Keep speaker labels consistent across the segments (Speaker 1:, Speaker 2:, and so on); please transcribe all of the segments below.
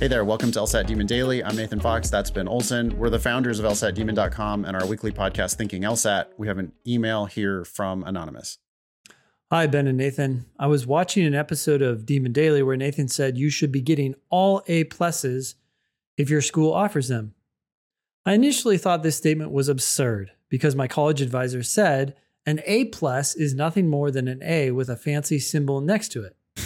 Speaker 1: Hey there, welcome to LSAT Demon Daily. I'm Nathan Fox. That's Ben Olson. We're the founders of LSATdemon.com and our weekly podcast, Thinking LSAT. We have an email here from Anonymous.
Speaker 2: Hi, Ben and Nathan. I was watching an episode of Demon Daily where Nathan said you should be getting all A pluses if your school offers them. I initially thought this statement was absurd because my college advisor said an A plus is nothing more than an A with a fancy symbol next to it.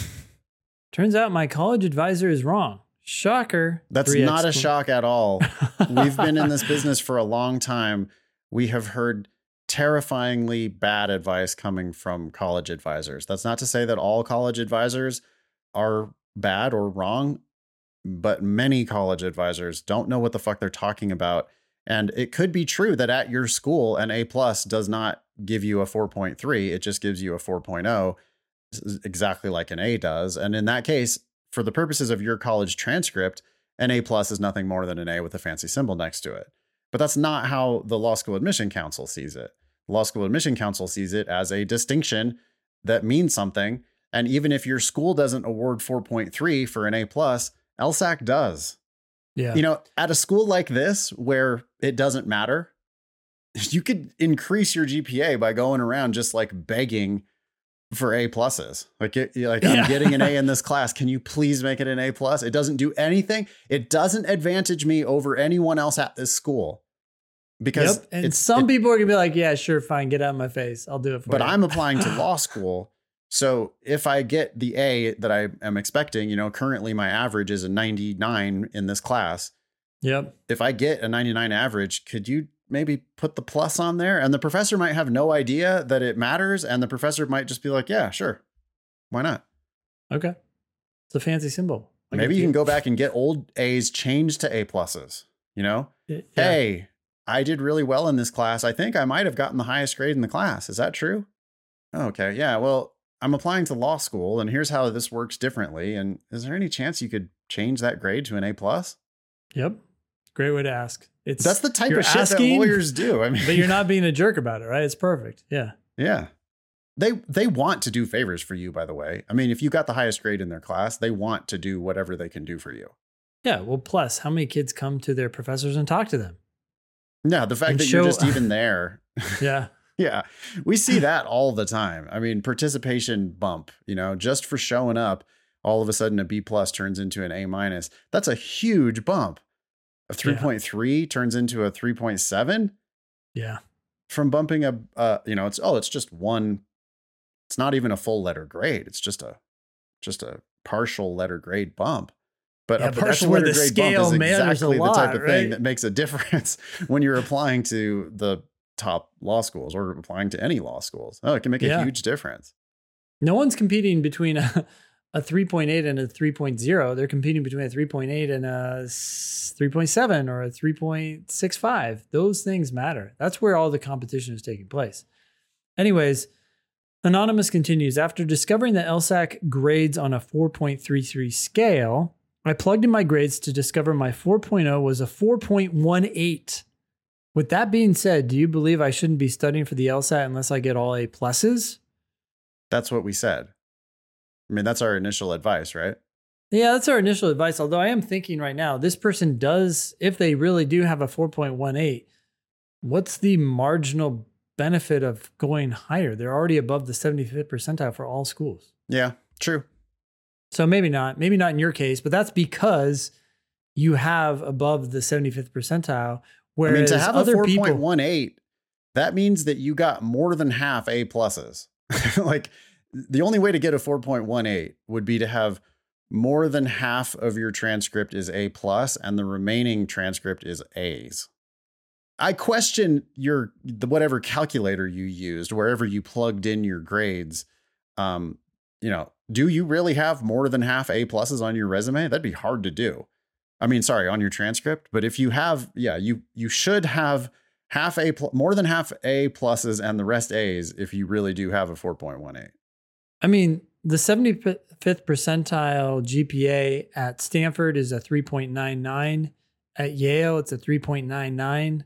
Speaker 2: Turns out my college advisor is wrong. Shocker.
Speaker 1: That's
Speaker 2: Three
Speaker 1: not a shock at all. We've been in this business for a long time. We have heard terrifyingly bad advice coming from college advisors. That's not to say that all college advisors are bad or wrong, but many college advisors don't know what the fuck they're talking about. And it could be true that at your school, an A plus does not give you a 4.3, it just gives you a 4.0, s- exactly like an A does. And in that case, for the purposes of your college transcript, an A plus is nothing more than an A with a fancy symbol next to it. But that's not how the Law School Admission Council sees it. The Law School Admission Council sees it as a distinction that means something. And even if your school doesn't award 4.3 for an A plus, LSAC does.
Speaker 2: Yeah.
Speaker 1: You know, at a school like this where it doesn't matter, you could increase your GPA by going around just like begging for A pluses. Like, it, like
Speaker 2: Yeah.
Speaker 1: I'm getting an A in this class. Can you please make it an A plus? It doesn't do anything. It doesn't advantage me over anyone else at this school because
Speaker 2: yep. And some
Speaker 1: it-
Speaker 2: people are to be like, yeah, sure, fine. Get out of my face. I'll do it for
Speaker 1: but
Speaker 2: you.
Speaker 1: But I'm applying to law school. So if I get the A that I am expecting, you know, currently my average is a 99 in this class.
Speaker 2: Yep.
Speaker 1: If I get a 99 average, could you maybe put the plus on there? And the professor might have no idea that it matters. And the professor might just be like, yeah, sure. Why not?
Speaker 2: Okay. It's a fancy symbol.
Speaker 1: Maybe you can go back and get old A's changed to A pluses, you know?
Speaker 2: Yeah.
Speaker 1: Hey, I did really well in this class. I think I might have gotten the highest grade in the class. Is that true? Okay. Yeah. Well, I'm applying to law school and here's how this works differently. And is there any chance you could change that grade to an A plus?
Speaker 2: Yep. Great way to ask. It's
Speaker 1: That's the type of shit
Speaker 2: asking,
Speaker 1: that lawyers do. I mean,
Speaker 2: but you're not being a jerk about it, right? It's perfect. Yeah.
Speaker 1: yeah. They they want to do favors for you, by the way. I mean, if you got the highest grade in their class, they want to do whatever they can do for you.
Speaker 2: Yeah. Well, plus, how many kids come to their professors and talk to them?
Speaker 1: Yeah, the fact
Speaker 2: And
Speaker 1: that you're
Speaker 2: show-
Speaker 1: just even there
Speaker 2: Yeah.
Speaker 1: Yeah, we see that all the time. I mean, participation bump, you know, just for showing up, all of a sudden a B plus turns into an A minus. That's a huge bump. A 3.3 turns into a 3.7
Speaker 2: Yeah.
Speaker 1: from bumping a, uh, you know, it's, oh, it's just one, it's not even a full letter grade. It's just a, just a partial letter grade bump. But
Speaker 2: Yeah,
Speaker 1: a partial
Speaker 2: where
Speaker 1: letter
Speaker 2: the
Speaker 1: grade
Speaker 2: scale
Speaker 1: bump is exactly the type
Speaker 2: lot,
Speaker 1: of thing that makes a difference when you're applying to the top law schools or applying to any law schools. Oh, it can make a huge difference.
Speaker 2: No one's competing between a, a 3.8 and a 3.0. They're competing between a 3.8 and a 3.7 or a 3.65. Those things matter. That's where all the competition is taking place. Anyways, Anonymous continues After discovering that LSAC grades on a 4.33 scale, I plugged in my grades to discover my 4.0 was a 4.18. With that being said, do you believe I shouldn't be studying for the LSAT unless I get all A pluses?
Speaker 1: That's what we said. I mean, that's our initial advice, right?
Speaker 2: Yeah, that's our initial advice. Although I am thinking right now, this person does, if they really do have a 4.18, what's the marginal benefit of going higher? They're already above the 75th percentile for all schools.
Speaker 1: Yeah, true.
Speaker 2: So maybe not, maybe not in your case, but that's because you have above the 75th percentile.
Speaker 1: I
Speaker 2: Whereas
Speaker 1: mean, to have a
Speaker 2: other people,
Speaker 1: 4.18, that means that you got more than half A pluses. like the only way to get a 4.18 would be to have more than half of your transcript is A plus and the remaining transcript is A's. I question your the whatever calculator you used, wherever you plugged in your grades. Um, you know, do you really have more than half A pluses on your resume? That'd be hard to do. I mean, sorry, on your transcript. But if you have, yeah, you you should have half A pl- more than half A pluses and the rest A's if you really do have a 4.18.
Speaker 2: I mean, the 75th percentile GPA at Stanford is a 3.99. At Yale, it's a 3.99.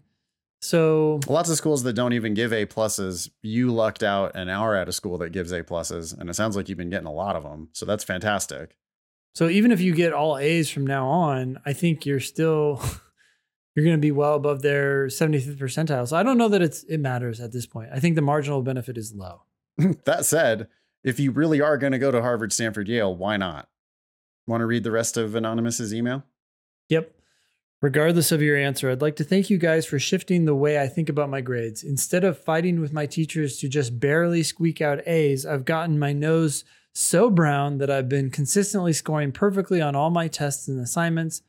Speaker 2: So
Speaker 1: Lots of schools that don't even give A pluses, you lucked out and are at a school that gives A pluses. And it sounds like you've been getting a lot of them. So that's fantastic.
Speaker 2: So even if you get all A's from now on, I think you're still you're going to be well above their 75th percentile. So I don't know that it's it matters at this point. I think the marginal benefit is low.
Speaker 1: that said, if you really are going to go to Harvard, Stanford, Yale, why not? Want to read the rest of Anonymous's email?
Speaker 2: Yep. Regardless of your answer, I'd like to thank you guys for shifting the way I think about my grades. Instead of fighting with my teachers to just barely squeak out A's, I've gotten my nose so brown that I've been consistently scoring perfectly on all my tests and assignments.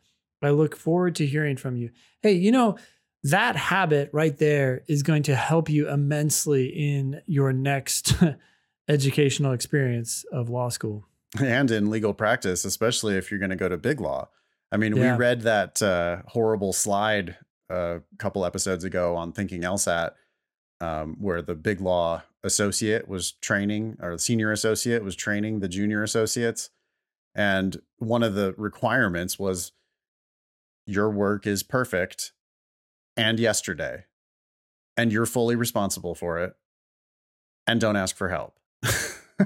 Speaker 2: I look forward to hearing from you. Hey, you know, that habit right there is going to help you immensely in your next educational experience of law school
Speaker 1: and in legal practice, especially if you're going to go to big law. I mean, yeah. we read that uh, horrible slide uh, a couple episodes ago on Thinking LSAT, um, where the big law associate was training, or the senior associate was training the junior associates. And one of the requirements was your work is perfect and yesterday, and you're fully responsible for it, and don't ask for help.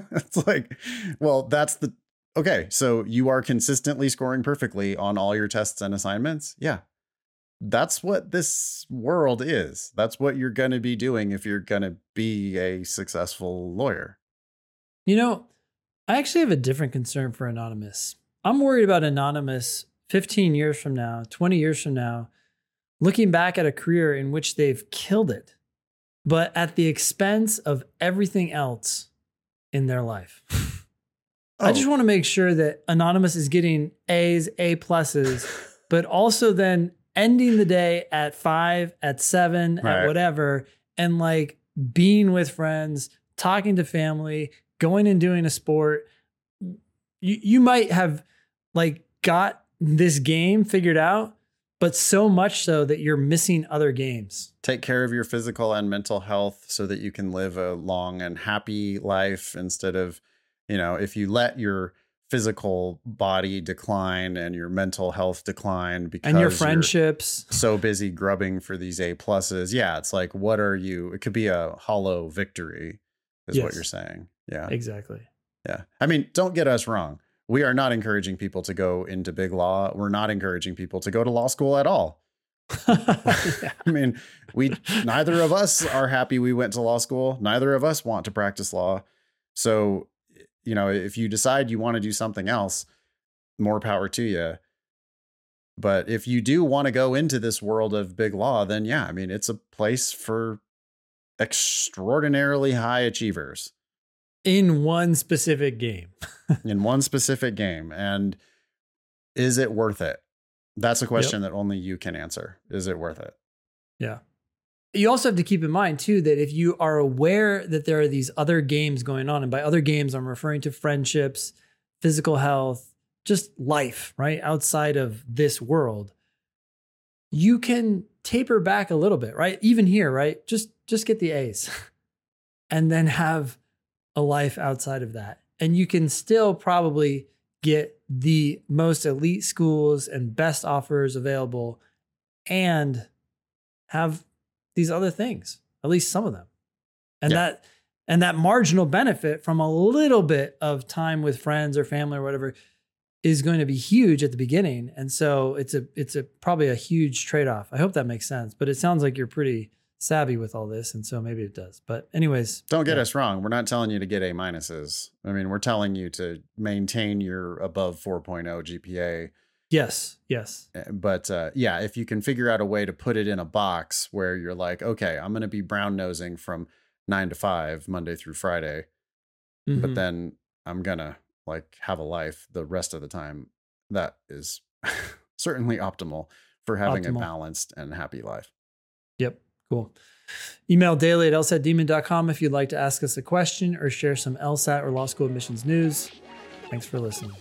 Speaker 1: it's like, well, that's the okay. So you are consistently scoring perfectly on all your tests and assignments. Yeah. That's what this world is. That's what you're going to be doing if you're going to be a successful lawyer.
Speaker 2: You know, I actually have a different concern for Anonymous. I'm worried about Anonymous 15 years from now, 20 years from now, looking back at a career in which they've killed it, but at the expense of everything else in their life. Oh. I just oh. want to make sure that Anonymous is getting A's, A pluses, but also then ending the day at five, at seven, right. at whatever, and like being with friends, talking to family, going and doing a sport. You you might have like got this game figured out, but so much so that you're missing other games.
Speaker 1: Take care of your physical and mental health so that you can live a long and happy life instead of, you know, if you let your physical body decline and your mental health decline because
Speaker 2: and your friendships
Speaker 1: so busy grubbing for these A pluses. Yeah, it's like what are you? It could be a hollow victory, is yes. what you're saying. Yeah,
Speaker 2: exactly.
Speaker 1: Yeah, I mean, don't get us wrong we are not encouraging people to go into big law. We're not encouraging people to go to law school at all. I mean, we neither of us are happy we went to law school. Neither of us want to practice law. So, you know, if you decide you want to do something else, more power to you. But if you do want to go into this world of big law, then yeah, I mean, it's a place for extraordinarily high achievers
Speaker 2: in one specific game.
Speaker 1: in one specific game. And is it worth it? That's a question yep. that only you can answer. Is it worth it?
Speaker 2: Yeah. You also have to keep in mind, too, that if you are aware that there are these other games going on, and by other games, I'm referring to friendships, physical health, just life, right? Outside of this world, you can taper back a little bit, right? Even here, right? Just just get the A's and then have a life outside of that. And you can still probably get the most elite schools and best offers available and have these other things, at least some of them. And yeah. that and that marginal benefit from a little bit of time with friends or family or whatever is going to be huge at the beginning. And so it's a it's a probably a huge trade-off. I hope that makes sense, but it sounds like you're pretty savvy with all this, and so maybe it does. But anyways,
Speaker 1: don't get yeah. us wrong. We're not telling you to get A minuses. I mean, we're telling you to maintain your above 4.0 GPA.
Speaker 2: Yes, yes.
Speaker 1: Eh, but uh, yeah, if you can figure out a way to put it in a box where you're like, okay, I'm going to be brown nosing from nine to five Monday through Friday, mm-hmm. but then I'm gonna like have a life the rest of the time. That is certainly optimal for having optimal. a balanced and happy life.
Speaker 2: Yep. Cool. Email daily at lsatdemon.com if you'd like to ask us a question or share some LSAT or law school admissions news. Thanks for listening.